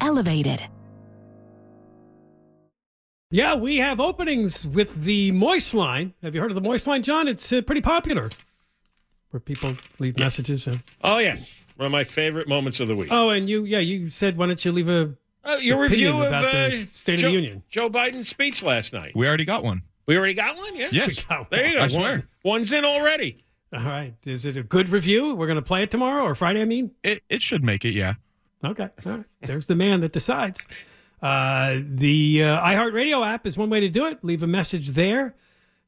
elevated. Yeah, we have openings with the Moist line. Have you heard of the Moist line, John? It's uh, pretty popular. Where people leave messages. And... Oh yes, one of my favorite moments of the week. Oh, and you, yeah, you said why don't you leave a uh, your review of uh, State Joe, of the Union, Joe Biden's speech last night. We already got one. We already got one. Yeah. Yes. There you go. I swear. One, one's in already. All right. Is it a good review? We're going to play it tomorrow or Friday. I mean, it it should make it. Yeah. Okay. All right. There's the man that decides. Uh, the uh, iHeartRadio app is one way to do it. Leave a message there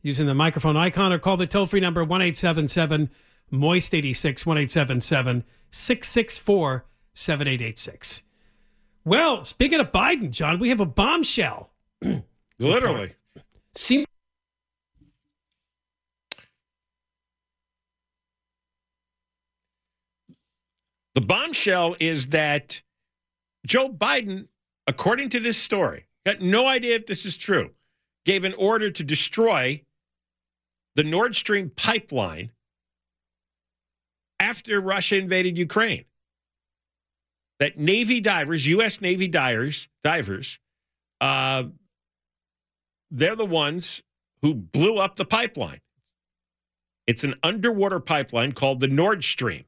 using the microphone icon or call the toll free number 1 877 Moist 86 1 877 664 7886. Well, speaking of Biden, John, we have a bombshell. Literally. Seem- The bombshell is that Joe Biden, according to this story, got no idea if this is true, gave an order to destroy the Nord Stream pipeline after Russia invaded Ukraine. That Navy divers, U.S. Navy divers, divers, uh, they're the ones who blew up the pipeline. It's an underwater pipeline called the Nord Stream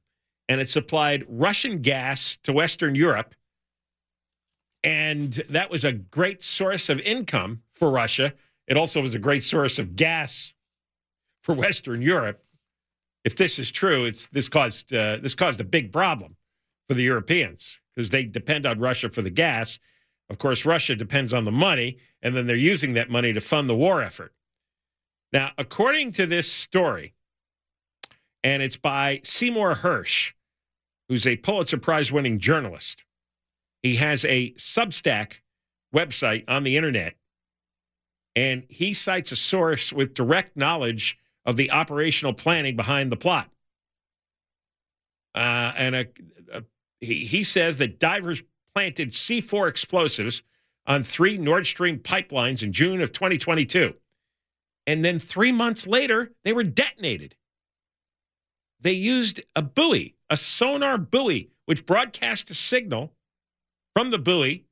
and it supplied Russian gas to Western Europe. And that was a great source of income for Russia. It also was a great source of gas for Western Europe. If this is true, it's this caused uh, this caused a big problem for the Europeans because they depend on Russia for the gas. Of course, Russia depends on the money, and then they're using that money to fund the war effort. Now, according to this story, and it's by Seymour Hersh, who's a Pulitzer Prize winning journalist. He has a Substack website on the internet, and he cites a source with direct knowledge of the operational planning behind the plot. Uh, and a, a, he, he says that divers planted C4 explosives on three Nord Stream pipelines in June of 2022. And then three months later, they were detonated. They used a buoy a sonar buoy, which broadcast a signal from the buoy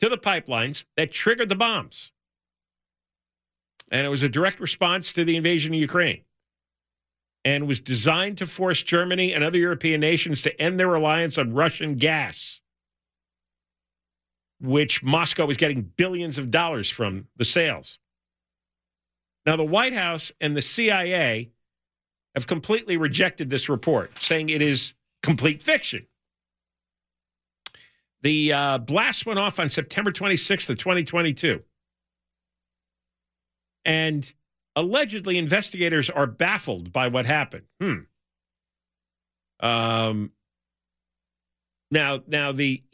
to the pipelines that triggered the bombs. And it was a direct response to the invasion of Ukraine and was designed to force Germany and other European nations to end their reliance on Russian gas, which Moscow was getting billions of dollars from the sales. Now, the White House and the CIA have completely rejected this report, saying it is complete fiction. The uh, blast went off on September 26th of 2022. And allegedly, investigators are baffled by what happened. Hmm. Um, now, now the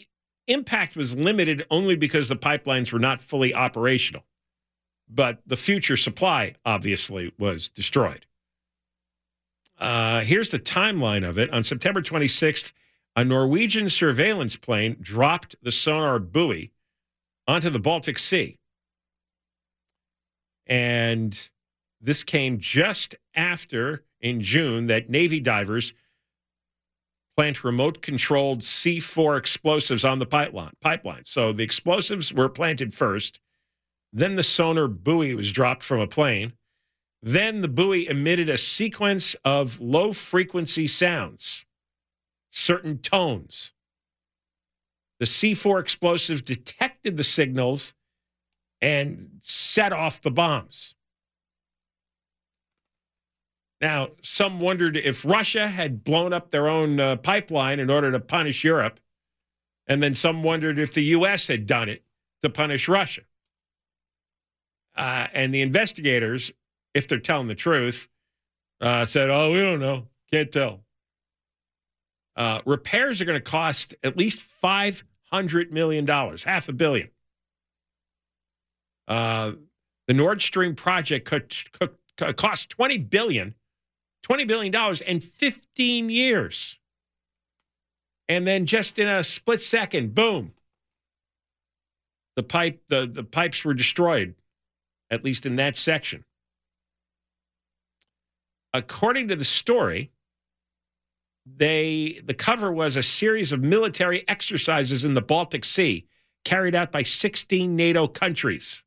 impact was limited only because the pipelines were not fully operational, but the future supply obviously was destroyed. Uh, here's the timeline of it. On September 26th, a Norwegian surveillance plane dropped the sonar buoy onto the Baltic Sea. And this came just after, in June, that Navy divers plant remote controlled C4 explosives on the pipeline. pipeline. So the explosives were planted first. Then the sonar buoy was dropped from a plane. Then the buoy emitted a sequence of low frequency sounds, certain tones. The C4 explosives detected the signals and set off the bombs. Now, some wondered if Russia had blown up their own uh, pipeline in order to punish Europe. And then some wondered if the U.S. had done it to punish Russia. Uh, and the investigators, if they're telling the truth, uh, said, Oh, we don't know. Can't tell. Uh, repairs are going to cost at least $500 million, half a billion. Uh, the Nord Stream project could, could, cost 20 billion $20 billion in 15 years. And then just in a split second, boom, the pipe, the, the pipes were destroyed, at least in that section. According to the story, they the cover was a series of military exercises in the Baltic Sea carried out by 16 NATO countries.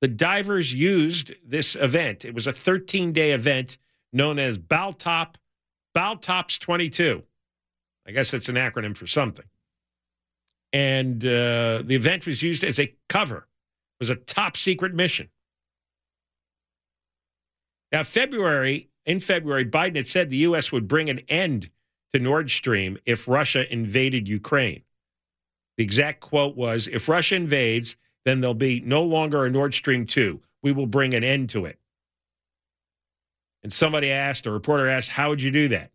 The divers used this event. It was a 13 day event known as Baltop, Baltops 22. I guess that's an acronym for something. And uh, the event was used as a cover. It was a top secret mission. Now, February, in February, Biden had said the U.S. would bring an end to Nord Stream if Russia invaded Ukraine. The exact quote was If Russia invades, then there'll be no longer a Nord Stream 2. We will bring an end to it. And somebody asked, a reporter asked, How would you do that?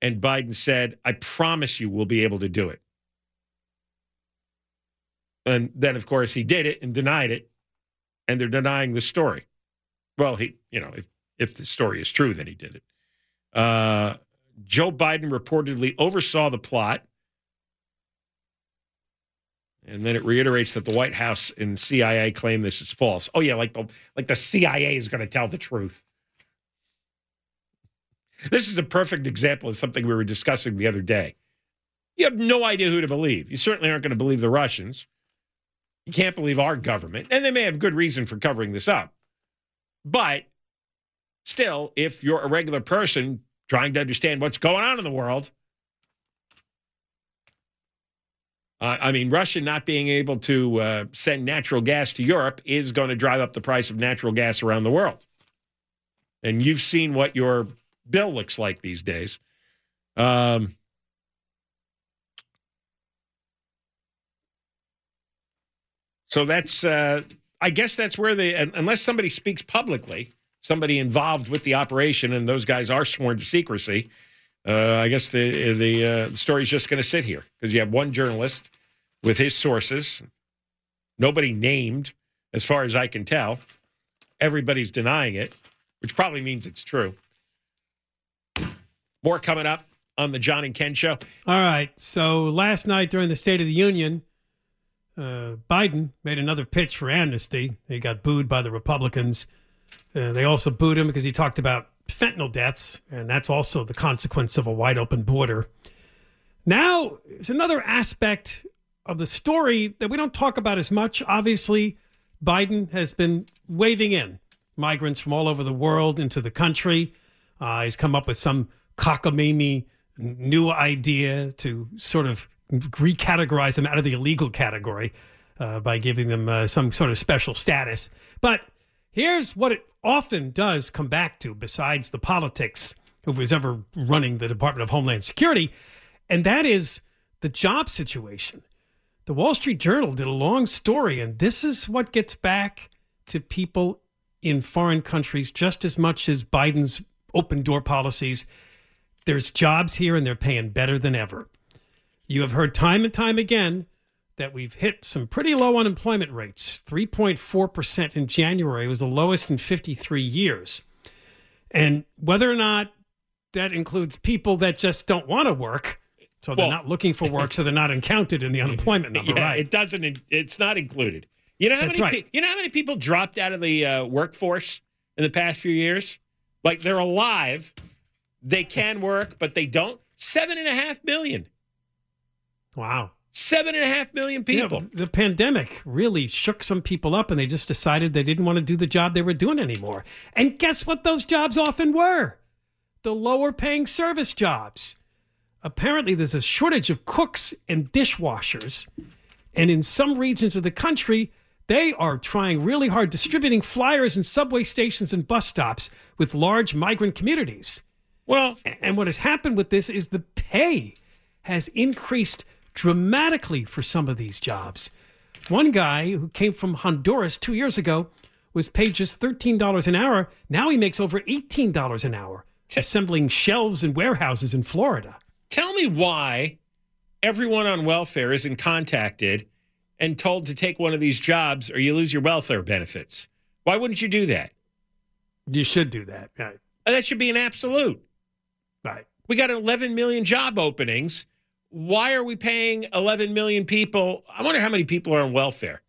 And Biden said, I promise you we'll be able to do it. And then, of course, he did it and denied it. And they're denying the story. Well, he, you know, if, if the story is true, then he did it. Uh, Joe Biden reportedly oversaw the plot. And then it reiterates that the White House and CIA claim this is false. Oh yeah, like the like the CIA is going to tell the truth. This is a perfect example of something we were discussing the other day. You have no idea who to believe. You certainly aren't going to believe the Russians. You can't believe our government. And they may have good reason for covering this up. But still, if you're a regular person trying to understand what's going on in the world, uh, I mean, Russia not being able to uh, send natural gas to Europe is going to drive up the price of natural gas around the world. And you've seen what your bill looks like these days. Um, so that's, uh, I guess that's where they, unless somebody speaks publicly, somebody involved with the operation, and those guys are sworn to secrecy. Uh, I guess the the, uh, the story's just going to sit here because you have one journalist with his sources, nobody named, as far as I can tell. Everybody's denying it, which probably means it's true. More coming up on the John and Ken show. All right. So last night during the State of the Union, uh, Biden made another pitch for amnesty. He got booed by the Republicans. Uh, they also booed him because he talked about fentanyl deaths, and that's also the consequence of a wide open border. Now, there's another aspect of the story that we don't talk about as much. Obviously, Biden has been waving in migrants from all over the world into the country. Uh, he's come up with some cockamamie new idea to sort of recategorize them out of the illegal category uh, by giving them uh, some sort of special status. But here's what it often does come back to, besides the politics, who was ever running the Department of Homeland Security, and that is the job situation. The Wall Street Journal did a long story, and this is what gets back to people in foreign countries just as much as Biden's open door policies. There's jobs here, and they're paying better than ever. You have heard time and time again that we've hit some pretty low unemployment rates. 3.4% in January was the lowest in 53 years. And whether or not that includes people that just don't want to work, so they're Well- not looking for work, so they're not counted in the unemployment number, yeah, right? it doesn't. It's not included. You know how That's many? right. you know how many people dropped out of the uh, workforce in the past few years? Like they're alive, they can work, but they don't. Seven and a half million. Wow. Seven and a half million Yeah, people. the pandemic really shook some people up and they just decided they didn't want to do the job they were doing anymore. And guess what those jobs often were? The lower paying service jobs. Apparently, there's a shortage of cooks and dishwashers. And in some regions of the country, they are trying really hard distributing flyers in subway stations and bus stops with large migrant communities. Well, And what has happened with this is the pay has increased dramatically for some of these jobs. One guy who came from Honduras two years ago was paid just $13 an hour. Now he makes over $18 an hour assembling shelves in warehouses in Florida. tell me why everyone on welfare isn't contacted and told to take one of these jobs, or you lose your welfare benefits. Why wouldn't you do that? You should do that. Right. That should be an absolute. Right. We got 11 million job openings. Why are we paying 11 million people? I wonder how many people are on welfare.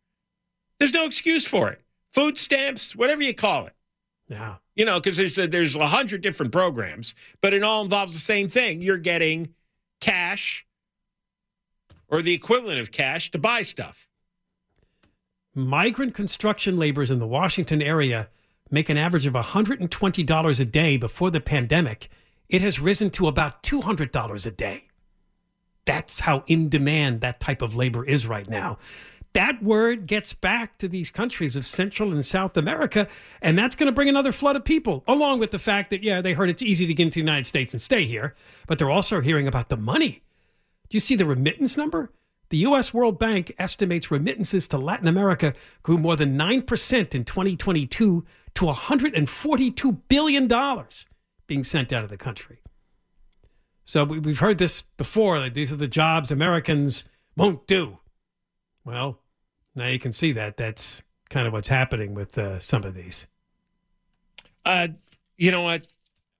There's no excuse for it. Food stamps, whatever you call it. Yeah. You know, because there's a, there's a hundred different programs, but it all involves the same thing. You're getting cash or the equivalent of cash to buy stuff. Migrant construction laborers in the Washington area make an average of $120 a day before the pandemic. It has risen to about $200 a day. That's how in demand that type of labor is right now. That word gets back to these countries of Central and South America, and that's going to bring another flood of people, along with the fact that, yeah, they heard it's easy to get into the United States and stay here, but they're also hearing about the money. Do you see the remittance number? The U.S. World Bank estimates remittances to Latin America grew more than 9% in 2022 to $142 billion being sent out of the country. So we- we've heard this before that these are the jobs Americans won't do. Well, now you can see that that's kind of what's happening with uh, some of these. Uh, you know what?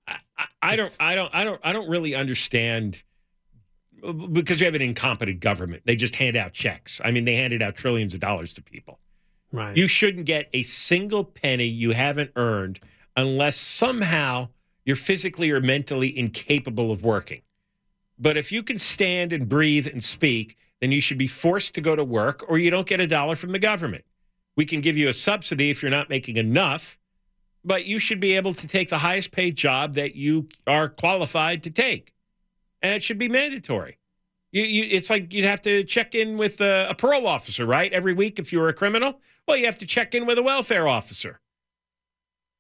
I, I, I don't, I don't, I don't, I don't really understand because you have an incompetent government. They just hand out checks. I mean, they handed out trillions of dollars to people. Right. You shouldn't get a single penny you haven't earned unless somehow you're physically or mentally incapable of working. But if you can stand and breathe and speak, then you should be forced to go to work or you don't get a dollar from the government. We can give you a subsidy if you're not making enough, but you should be able to take the highest paid job that you are qualified to take. And it should be mandatory. You, you, it's like you'd have to check in with a, a parole officer, right? Every week if you were a criminal. Well, you have to check in with a welfare officer.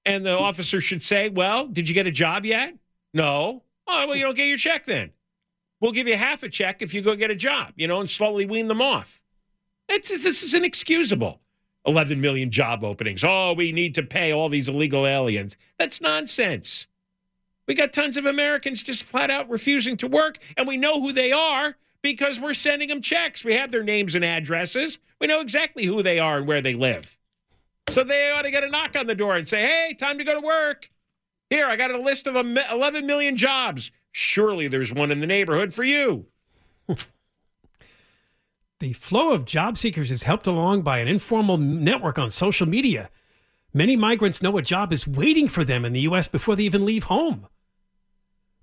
And the hmm. officer should say, Well, did you get a job yet? No. Oh, well, you don't get your check then. We'll give you half a check if you go get a job, you know, and slowly wean them off. It's, this is inexcusable. 11 million job openings. Oh, we need to pay all these illegal aliens. That's nonsense. We got tons of Americans just flat out refusing to work, and we know who they are because we're sending them checks. We have their names and addresses. We know exactly who they are and where they live. So they ought to get a knock on the door and say, hey, time to go to work. Here, I got a list of 11 million jobs. Surely there's one in the neighborhood for you. The flow of job seekers is helped along by an informal network on social media. Many migrants know a job is waiting for them in the U.S. before they even leave home.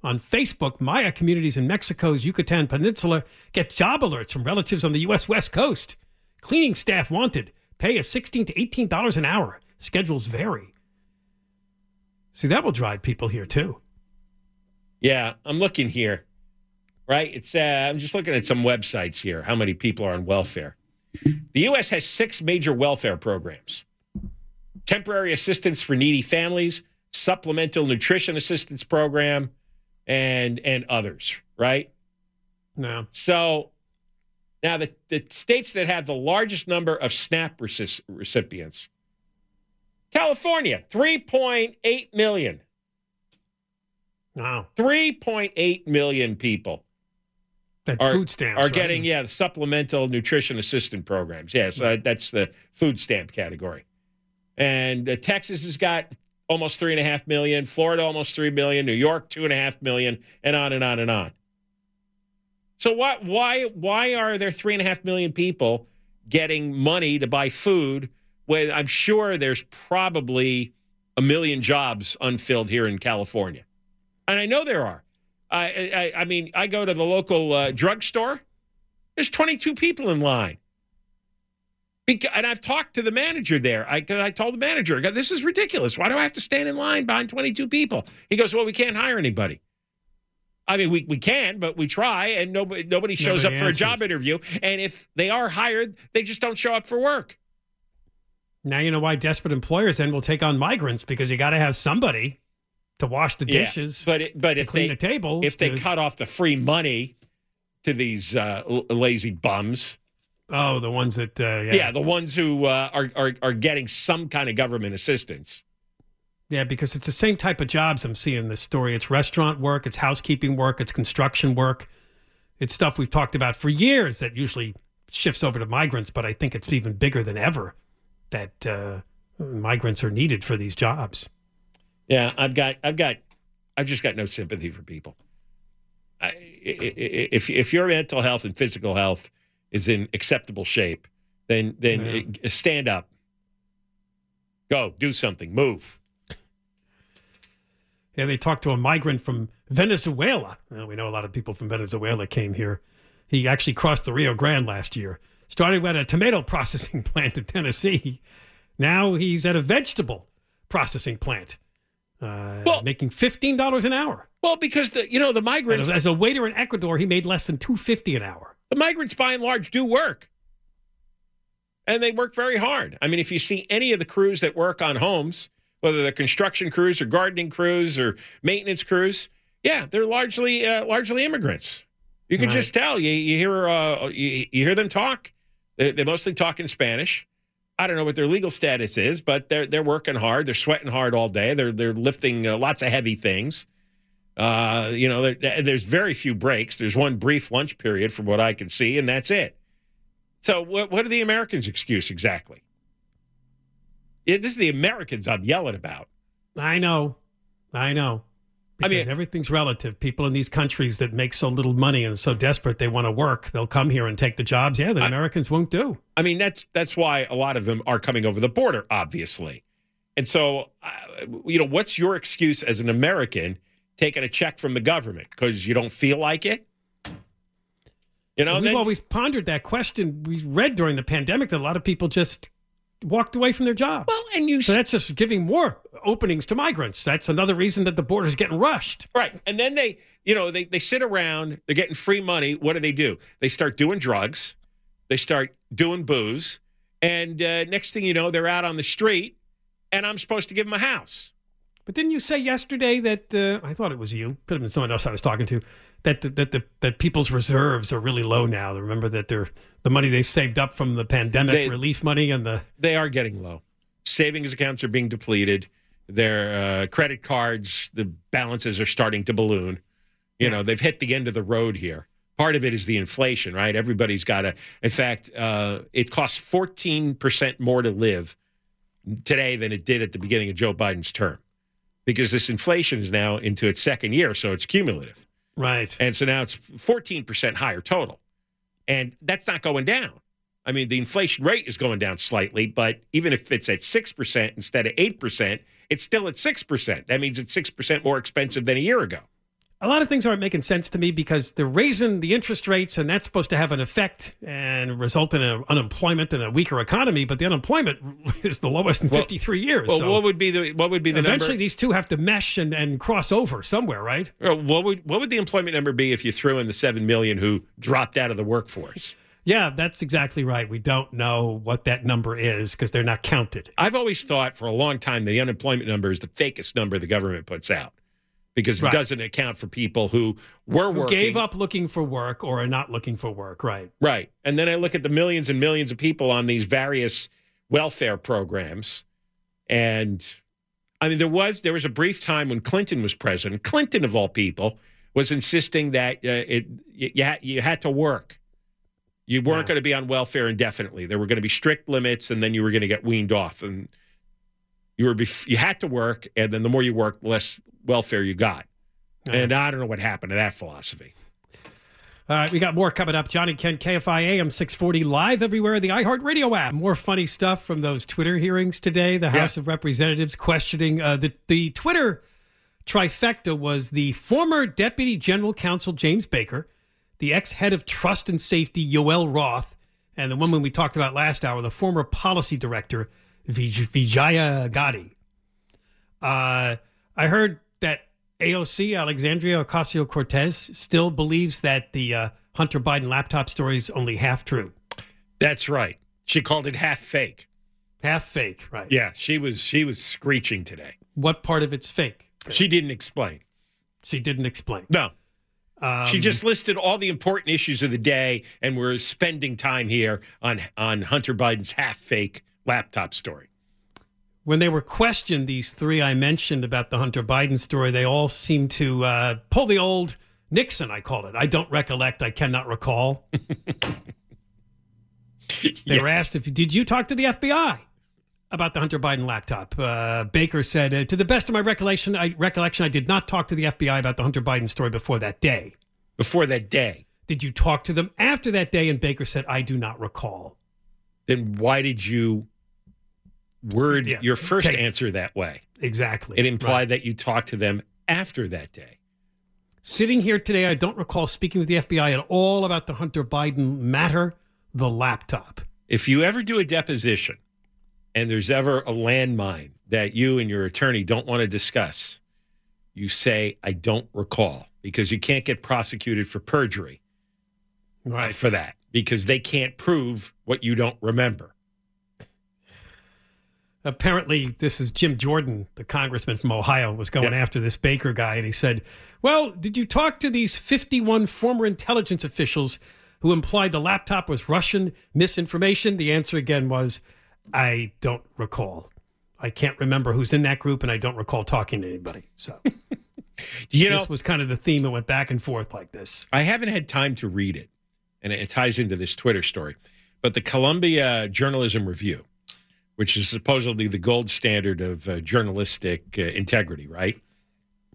On Facebook, Maya communities in Mexico's Yucatan Peninsula get job alerts from relatives on the U.S. West Coast. Cleaning staff wanted. Pay is 16 to $18 an hour. Schedules vary. See, that will drive people here too. Yeah, I'm looking here. Right? It's uh, I'm just looking at some websites here. How many people are on welfare? The U.S. has six major welfare programs: temporary assistance for needy families, supplemental nutrition assistance program, and and others. Right? No. So Now, the, the states that have the largest number of SNAP recipients California, 3.8 million. Wow. 3.8 million people That's are, food stamps. are right? getting, yeah, the supplemental nutrition assistance programs. Yes, uh, that's the food stamp category. And uh, Texas has got almost three and a half million, Florida almost three million, New York two and a half million, and on and on and on. So why why why are there three and a half million people getting money to buy food when I'm sure there's probably a million jobs unfilled here in California, and I know there are. I I, I mean I go to the local uh, drugstore. There's 22 people in line. Beca- and I've talked to the manager there. I, I told the manager, I go, this is ridiculous. Why do I have to stand in line behind 22 people? He goes, well, we can't hire anybody. I mean, we, we can, but we try, and nobody nobody shows Nobody up for a job interview. And if they are hired, they just don't show up for work. Now you know why desperate employers then will take on migrants because you got to have somebody to wash the Yeah, dishes, but it, but to if clean they the tables. if they cut off the free money to these uh, l- lazy bums, oh, the ones that uh, yeah. yeah. the ones who uh, are, are are getting some kind of government assistance. Yeah, because it's the same type of jobs I'm seeing in this story. It's restaurant work, it's housekeeping work, it's construction work. It's stuff we've talked about for years that usually shifts over to migrants, but I think it's even bigger than ever that uh, migrants are needed for these jobs. Yeah, I've got, I've got, I've just got no sympathy for people. I, if if your mental health and physical health is in acceptable shape, then then uh, stand up, go do something, move. Yeah, they talked to a migrant from Venezuela. Well, we know a lot of people from Venezuela came here. He actually crossed the Rio Grande last year. Started at a tomato processing plant in Tennessee. Now he's at a vegetable processing plant, uh, Well- making fifteen dollars an hour. Well, because the you know the migrants, as, as a waiter in Ecuador, he made less than two fifty an hour. the migrants by and large do work, and they work very hard. I mean, if you see any of the crews that work on homes, whether they're construction crews or gardening crews or maintenance crews, yeah, they're largely uh, largely immigrants. You can Right. just tell. You you hear uh, you, you hear them talk. They, they mostly talk in Spanish. I don't know what their legal status is, but they're they're working hard. They're sweating hard all day. They're they're lifting uh, lots of heavy things. Uh, you know, there, there's very few breaks. There's one brief lunch period, from what I can see, and that's it. So, what what are the Americans' excuse exactly? Yeah, this is the Americans I'm yelling about. I know, I know. I mean- everything's relative. People in these countries that make so little money and so desperate they want to work, they'll come here and take the jobs. Yeah, the I- Americans won't do. I mean, that's that's why a lot of them are coming over the border, obviously. And so, uh, you know, what's your excuse as an American taking a check from the government because you don't feel like it? You know, We've then- always pondered that question. We read during the pandemic that a lot of people just walked away from their jobs. well, and you so that's just giving more openings to migrants. That's another reason that the border's getting rushed. Right. And then they, you know, they, they sit around, they're getting free money. What do they do? They start doing drugs, they start doing booze. And uh, next thing you know, they're out on the street, and I'm supposed to give them a house. But didn't you say yesterday that uh, I thought it was you? Could have been someone else I was talking to. That that that, the, that people's reserves are really low now. Remember that they're the money they saved up from the pandemic They- relief money and the They are getting low. Savings accounts are being depleted. Their uh, credit cards, the balances are starting to balloon. You know, they've hit the end of the road here. Part of it is the inflation, right? Everybody's got to. In fact, uh, it costs 14% more to live today than it did at the beginning of Joe Biden's term because this inflation is now into its second year, so it's cumulative. Right. And so now it's 14% higher total. And that's not going down. I mean, the inflation rate is going down slightly, but even if it's at 6% instead of 8%, it's still at 6%. That means it's 6% more expensive than a year ago. A lot of things aren't making sense to me because they're raising the interest rates, and that's supposed to have an effect and result in a, unemployment and a weaker economy. But the unemployment is the lowest in Well- 53 years. Well, so what would be the what would be the eventually, number? these two have to mesh and, and cross over somewhere, right? What would what would the employment number be if you threw in the 7 million who dropped out of the workforce? Yeah, that's exactly right. We don't know what that number is because they're not counted. I've always thought for a long time the unemployment number is the fakest number the government puts out. Because Right. it doesn't account for people who were Who working. gave up looking for work or are not looking for work, right? Right. And then I look at the millions and millions of people on these various welfare programs. And I mean, there was there was a brief time when Clinton was president. Clinton, of all people, was insisting that uh, it you, you, had, you had to work. You weren't Yeah. going to be on welfare indefinitely. There were going to be strict limits, and then you were going to get weaned off. And you were bef- you had to work, and then the more you worked, the less welfare you got. And I don't know what happened to that philosophy. All right, we got more coming up. John and Ken, KFI AM 640, live everywhere in the iHeartRadio app. More funny stuff from those Twitter hearings today. The House of Representatives questioning uh, the, the Twitter trifecta was the former Deputy General Counsel James Baker, the ex head of Trust and Safety Yoel Roth, and the woman we talked about last hour, the former policy director Vij- Vijaya Gadde. Uh, I heard that AOC, Alexandria Ocasio Cortez, still believes that the uh, Hunter Biden laptop story is only half true, That's right. She called it half fake. half fake, right? Yeah, she was she was screeching today. What part of it's fake? She didn't explain. She didn't explain. No. Um, She just listed all the important issues of the day and we're spending time here on on Hunter Biden's half fake laptop story. when they were questioned, these three I mentioned about the Hunter Biden story, they all seemed to uh, pull the old Nixon, I call it. I don't recollect. I cannot recall. They were asked if did you talk to the FBI about the Hunter Biden laptop? Uh, Baker said, uh, to the best of my recollection, I recollection, I did not talk to the FBI about the Hunter Biden story before that day. Before that day. Did you talk to them after that day? And Baker said, I do not recall. Then why did you word Yeah, your first take- answer that way? Exactly. It implied Right. that you talked to them after that day. Sitting here today, I don't recall speaking with the FBI at all about the Hunter Biden matter, the laptop. If you ever do a deposition and there's ever a landmine that you and your attorney don't want to discuss, you say, I don't recall, because you can't get prosecuted for perjury Right. for that, because they can't prove what you don't remember. Apparently this is Jim Jordan, the congressman from Ohio, was going Yeah. after this Baker guy, and he said, "Well, did you talk to these 51 former intelligence officials who implied the laptop was Russian misinformation?" The answer again was, "I don't recall. I can't remember who's in that group, and I don't recall talking to anybody." So You know, this was kind of the theme that went back and forth like this. I haven't had time to read it, and it ties into this Twitter story. But the Columbia Journalism Review, which is supposedly the gold standard of uh, journalistic uh, integrity, right?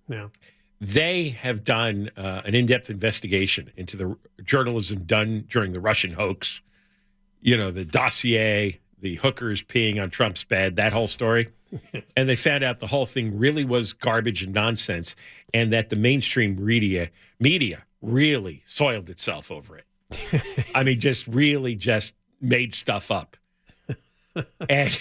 Yeah. They have done uh, an in depth investigation into the journalism done during the Russian hoax. You know, the dossier, the hookers peeing on Trump's bed, that whole story. And they found out the whole thing really was garbage and nonsense, and that the mainstream media media really soiled itself over it. I mean, just really just made stuff up. And,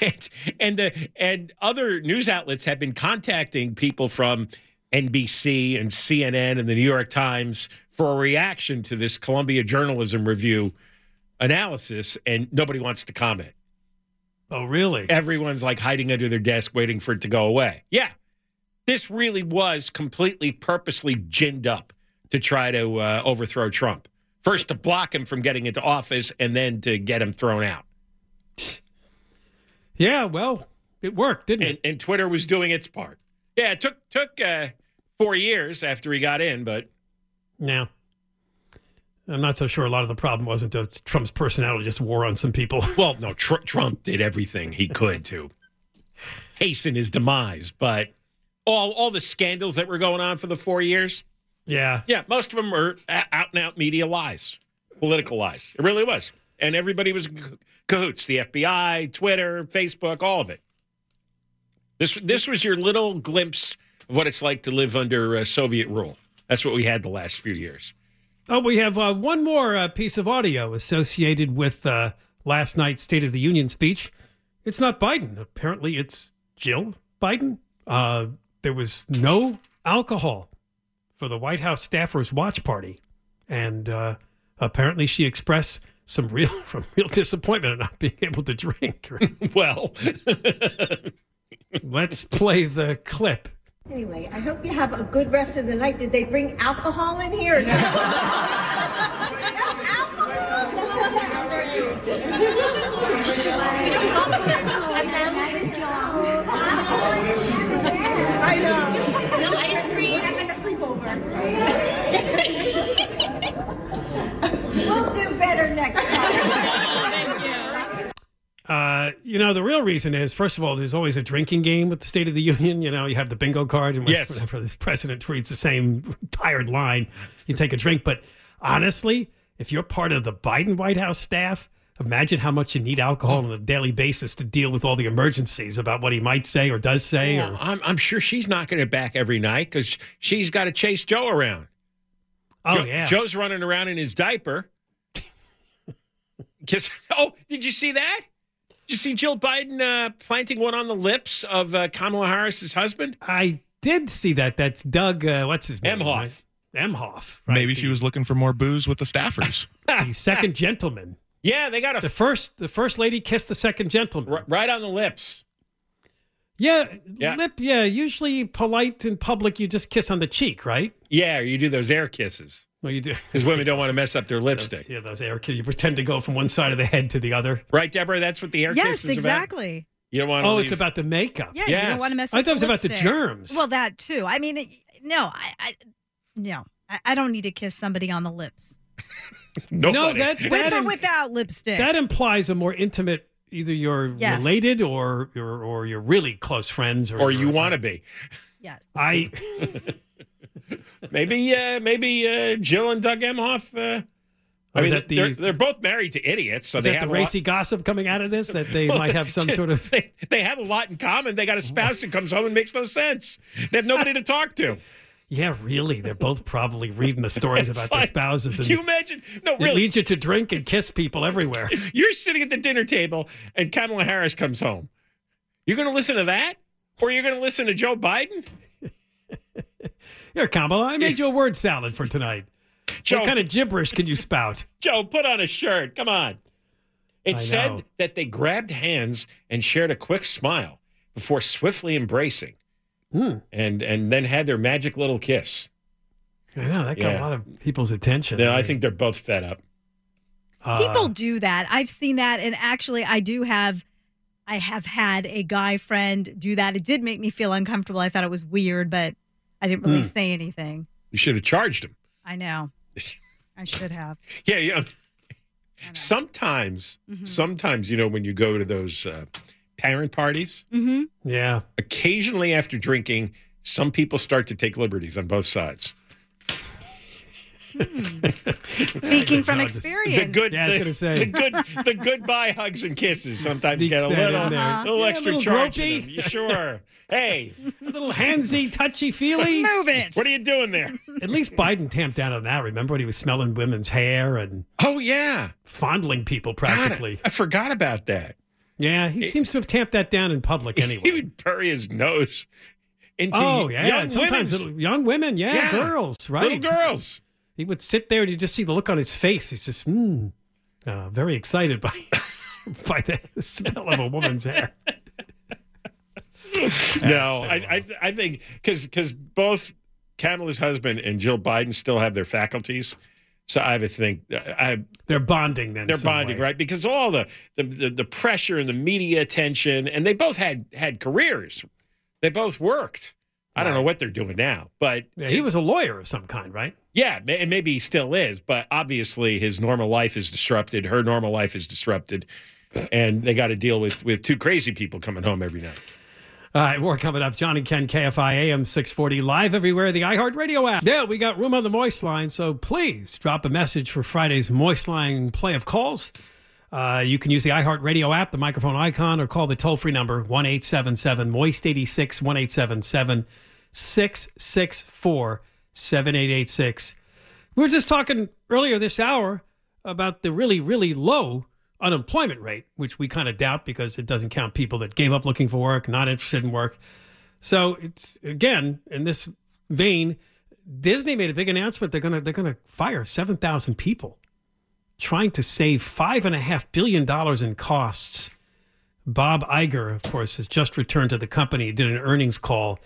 and and the and other news outlets have been contacting people from NBC and CNN and the New York Times for a reaction to this Columbia Journalism Review analysis, and nobody wants to comment. Oh, really? Everyone's like hiding under their desk, waiting for it to go away. Yeah, this really was completely purposely ginned up to try to uh, overthrow Trump. First to block him from getting into office, and then to get him thrown out. Yeah. Well, it worked, didn't and, it? and Twitter was doing its part. Yeah, it took took uh, four years after he got in, but now I'm not so sure a lot of the problem wasn't that Trump's personality just wore on some people. well, no, Tr- Trump did everything he could to hasten his demise. But all all the scandals that were going on for the four years, yeah. yeah, most of them were out and out media lies, political lies. It really was, and everybody was cahoots. The FBI, Twitter, Facebook, all of it. This this was your little glimpse of what it's like to live under uh, Soviet rule. That's what we had the last few years. Oh, we have uh, one more uh, piece of audio associated with uh, last night's State of the Union speech. It's not Biden. Apparently, it's Jill Biden. Uh, there was no alcohol for the White House staffers' watch party, and uh, apparently, she expressed some real, from real disappointment at not being able to drink. Well, Let's play the clip. Anyway, I hope you have a good rest of the night. Did they bring alcohol in here? No. That's alcohol. Some of us are I know. No ice cream. Having a sleepover. we'll do better next time. Uh, you know, the real reason is, first of all, there's always a drinking game with the State of the Union. You know, you have the bingo card, and Yes. whenever this president reads the same tired line, you take a drink. But honestly, if you're part of the Biden White House staff, imagine how much you need alcohol on a daily basis to deal with all the emergencies about what he might say or does say. Well, Or I'm, I'm sure she's knocking it back every night because she's got to chase Joe around. oh Jo- yeah, Joe's running around in his diaper. 'Cause- oh, did you see that? Did you see Jill Biden uh, planting one on the lips of uh, Kamala Harris's husband? I did see that. That's Doug. Uh, what's his name? Emhoff. right? Emhoff. right? Maybe she was looking for more booze with the staffers. the second gentleman. Yeah, they got The first, the first lady kissed the second gentleman. r- right on the lips. Yeah, Yeah. lip. Yeah, usually polite in public, you just kiss on the cheek, right? Yeah, you do those air kisses Well, you do because women don't want to mess up their lipstick. Yeah, those air kiss. You pretend to go from one side of the head to the other. Right, Deborah? That's what the air kiss Yes, is exactly. about? You don't want to Oh, leave. it's about the makeup. Yeah, you don't want to mess up. I up thought it was the about the germs. Well, that too. I mean, no, I, I no, I, I don't need to kiss somebody on the lips no, Nobody. that with or without lipstick. that implies a more intimate. Either you're Yes. related or you're or you're really close friends, or or you want to be. yes. I Maybe, uh, maybe uh, Jill and Doug Emhoff. Uh, I mean, the- they're, they're both married to idiots, so is they that have the a lot- racy gossip coming out of this that they might have some sort of They, they have a lot in common. They got a spouse who comes home and makes no sense. They have nobody to talk to. yeah, really. They're both probably reading the stories about their spouses, and Can you imagine? No, really. it leads you to drink and kiss people everywhere. You're sitting at the dinner table and Kamala Harris comes home. You're going to listen to that? Or you're going to listen to Joe Biden? Here, Kamala, I made you a word salad for tonight. Joe, What kind of gibberish can you spout? Joe, put on a shirt. Come on. It I said know. that they grabbed hands and shared a quick smile before swiftly embracing Hmm. and, and then had their magic little kiss. I know that got Yeah. a lot of people's attention. No, I think they're both fed up. Uh, People do that. I've seen that, and actually, I do have. I have had a guy friend do that. It did make me feel uncomfortable. I thought it was weird, but I didn't really Hmm. say anything. You should have charged him. I know. I should have. Yeah, yeah. Sometimes, sometimes, you know, when you go to those uh, parent parties, Mm-hmm. Yeah. occasionally after drinking, some people start to take liberties on both sides. Hmm. Speaking from No, just- The experience. good, Yeah, I was the, gonna say. the good, the goodbye hugs and kisses sometimes get a little, in there. little Yeah, a extra little charge. in them. You sure? hey, A little handsy, touchy feely. Move it. what are you doing there? At least Biden tamped down on that. Remember when he was smelling women's hair and Oh yeah, fondling people God, practically? I forgot about that. Yeah, he seems to have tamped that down in public anyway. He would bury his nose into Oh yeah, young and sometimes women's- young women, yeah, Yeah. girls, right? little girls. He would sit there and you just see the look on his face. He's just mm, uh, very excited by by the smell of a woman's hair. No, I, I, I, a I, I think because because both Kamala's husband and Jill Biden still have their faculties. So I would think I They're bonding then. they're bonding way. right because all the, the the the pressure and the media attention, and they both had had careers. They both worked. I don't know what they're doing now, but Yeah, he was a lawyer of some kind, right? yeah, and maybe he still is. But obviously, his normal life is disrupted. Her normal life is disrupted, and they got to deal with with two crazy people coming home every night. All right, more coming up. John and Ken, KFI AM 640, live everywhere, the iHeartRadio app. Yeah, we got room on the Moist line, so please drop a message for Friday's Moist line play of calls. Uh, you can use the iHeartRadio app, the microphone icon, or call the toll free number 1 877 Moist 86 1 877 664 7886. We were just talking earlier this hour about the really, really low unemployment rate, which we kind of doubt because it doesn't count people that gave up looking for work, not interested in work. So it's again in this vein, Disney made a big announcement. They're gonna they're gonna fire seven thousand people, trying to save five and a half billion dollars in costs. Bob Iger, of course, has just returned to the company. Did an earnings call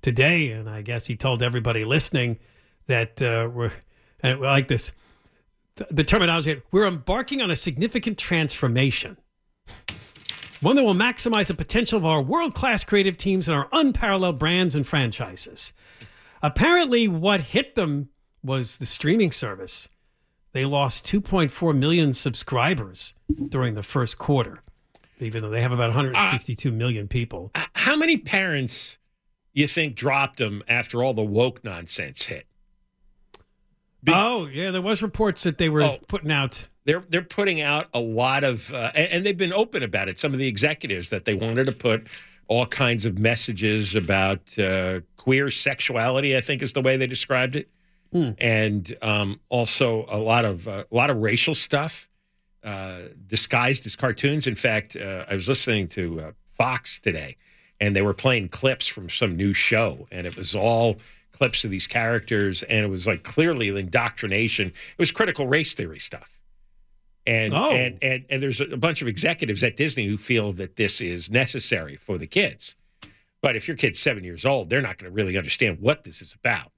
today, and I guess he told everybody listening that uh, we're like this. The terminology: we're embarking on a significant transformation, one that will maximize the potential of our world-class creative teams and our unparalleled brands and franchises. Apparently, what hit them was the streaming service. They lost 2.4 million subscribers during the first quarter, even though they have about 162 million people. How many parents you think dropped them after all the woke nonsense hit? oh, yeah, there was reports that they were Oh. putting out. They're they're putting out a lot of, uh, and, and they've been open about it. Some of the executives that they wanted to put all kinds of messages about uh, queer sexuality. I think is the way they described it, and um, also a lot of uh, a lot of racial stuff uh, disguised as cartoons. In fact, uh, I was listening to uh, Fox today, and they were playing clips from some new show, and it was all clips of these characters, and it was like clearly indoctrination. It was critical race theory stuff. And, Oh. and and and there's a bunch of executives at Disney who feel that this is necessary for the kids. But if your kid's seven years old, they're not going to really understand what this is about.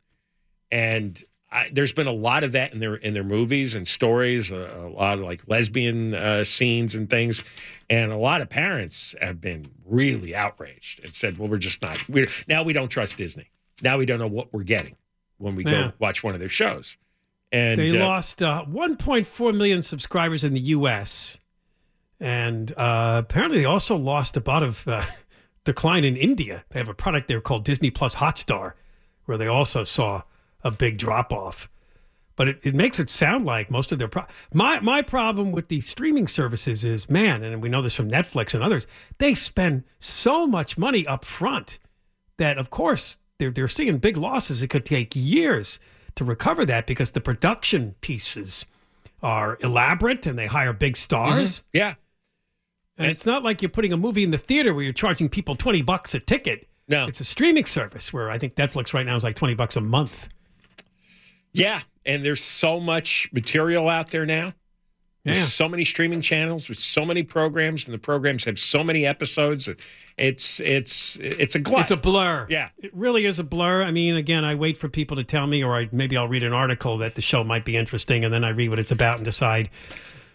And I, there's been a lot of that in their in their movies and stories, a, a lot of like lesbian uh, scenes and things, and a lot of parents have been really outraged and said, "Well, we're just not. We're now we don't trust Disney. Now we don't know what we're getting when we Yeah. go watch one of their shows." And they uh, lost uh, 1.4 million subscribers in the U.S. And uh, apparently, they also lost a lot of uh, decline in India. They have a product there called Disney Plus Hotstar, where they also saw a big drop off. But it, it makes it sound like most of their pro- my my problem with the streaming services is man, and we know this from Netflix and others. They spend so much money up front that of course they're they're seeing big losses. It could take years to recover that because the production pieces are elaborate and they hire big stars. Mm-hmm. yeah, And it's not like you're putting a movie in the theater where you're charging people 20 bucks a ticket. No. It's a streaming service where I think Netflix right now is like 20 bucks a month. Yeah, and there's so much material out there now. There's Yeah. so many streaming channels with so many programs, and the programs have so many episodes. It's it's it's a glut. It's a blur. Yeah. It really is a blur. I mean, again, I wait for people to tell me, or I, maybe I'll read an article that the show might be interesting, and then I read what it's about and decide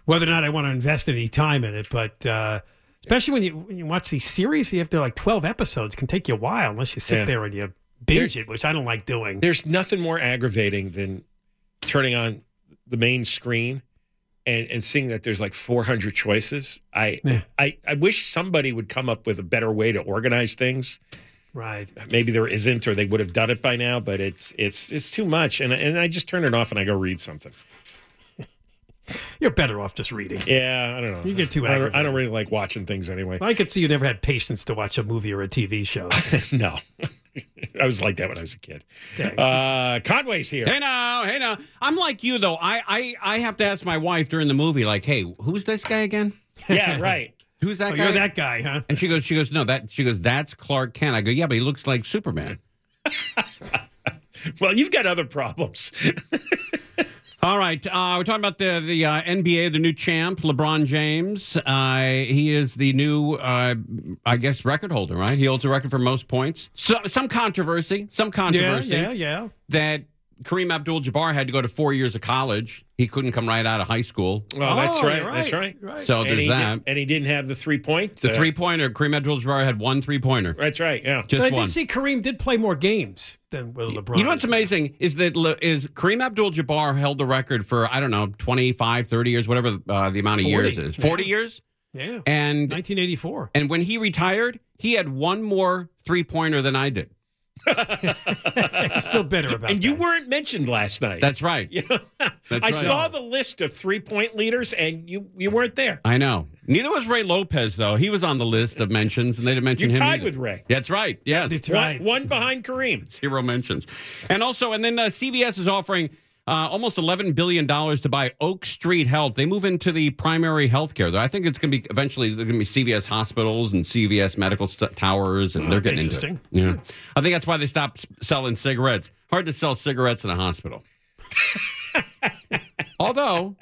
whether or not I want to invest any time in it. But uh, especially when you when you watch these series, you have to like twelve episodes can take you a while unless you sit Yeah. there and you binge it, which I don't like doing. There's nothing more aggravating than turning on the main screen and, and seeing that there's like 400 choices. I, Yeah. I I wish somebody would come up with a better way to organize things. Right. Maybe there isn't, or they would have done it by now. But it's it's it's too much, and and I just turn it off and I go read something. You're better off just reading. Yeah, I don't know. You get too I don't, I don't really like watching things anyway. I could see you never had patience to watch a movie or a TV show. no. I was like that when I was a kid. Okay. Uh, Conway's here. Hey now, hey now. I'm like you though. I, I I have to ask my wife during the movie, like, hey, who's this guy again? Yeah, right. Who's that Oh, guy? you're that guy, huh? And she goes, she goes, no, that she goes, that's Clark Kent. I go, yeah, but he looks like Superman. Well, you've got other problems. All right, uh, we're talking about the the uh, NBA, the new champ, LeBron James. Uh, he is the new, uh, I guess, record holder, right? He holds the record for most points. So, some controversy, some controversy. Yeah, controversy yeah, yeah. that Kareem Abdul-Jabbar had to go to four years of college. He couldn't come right out of high school. Well, that's Oh, right. you're That's right. right. So and there's he that. Did, and he didn't have the three point. The uh, three pointer, Kareem Abdul-Jabbar had one three pointer, That's right. Yeah. just But I one. did see Kareem did play more games than Will LeBron. You know what's amazing is that Le- is Kareem Abdul-Jabbar held the record for I don't know 25, 30 years, whatever uh, the amount of 40. years is. 40 Yeah. years? Yeah. And 1984. and when he retired, he had one more three-pointer than I did. Still bitter about And you weren't mentioned last night. That's right. You know? That's I right. saw the list of three point leaders, and you you weren't there. I know. Neither was Ray Lopez though. He was on the list of mentions and they didn't mention You him tied either. with Ray. That's right. Yes. That's One, right. one behind Kareem. Zero mentions. And also, and then uh, CVS is offering uh, almost $11 billion to buy Oak Street Health. They move into the primary health care. I think it's going to be eventually, going to be CVS hospitals and CVS medical st- towers, and they're getting into it. interesting. Yeah. I think that's why they stopped selling cigarettes. Hard to sell cigarettes in a hospital. Although,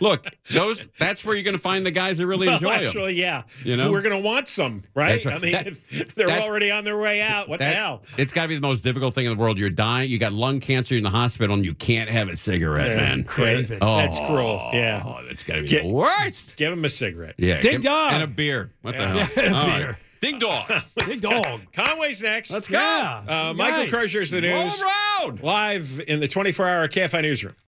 Look, those that's where you're going to find the guys that really Well, enjoy them. actually, yeah. You know? we're going to want some, right? Right. I mean, That- if they're already on their way out. What the hell? It's got to be the most difficult thing in the world. You're dying. You got lung cancer in the hospital, and you can't have a cigarette, Yeah, man. crave it. Oh, That's cruel. Yeah. Oh, that's got to be Get- the worst. Give him a cigarette. Yeah. Ding give- dong. and a beer. What the hell? Yeah, a All beer. right. Ding dong. Big dog. Conway's next. Let's go. Yeah. Uh, Michael Nice. Crozier's the Roll news around. live in the 24-hour KFI newsroom.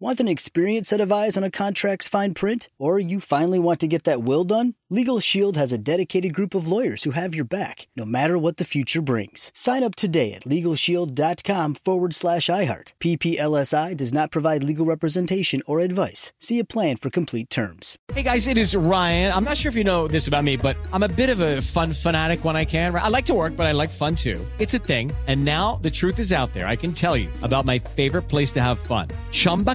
Want an experienced set of eyes on a contract's fine print? Or you finally want to get that will done? Legal Shield has a dedicated group of lawyers who have your back, no matter what the future brings. Sign up today at LegalShield.com forward slash iHeart. PPLSI does not provide legal representation or advice. See a plan for complete terms. Hey guys, it is Ryan. I'm not sure if you know this about me, but I'm a bit of a fun fanatic when I can. I like to work, but I like fun too. It's a thing. And now the truth is out there. I can tell you about my favorite place to have fun Chumba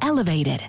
elevated.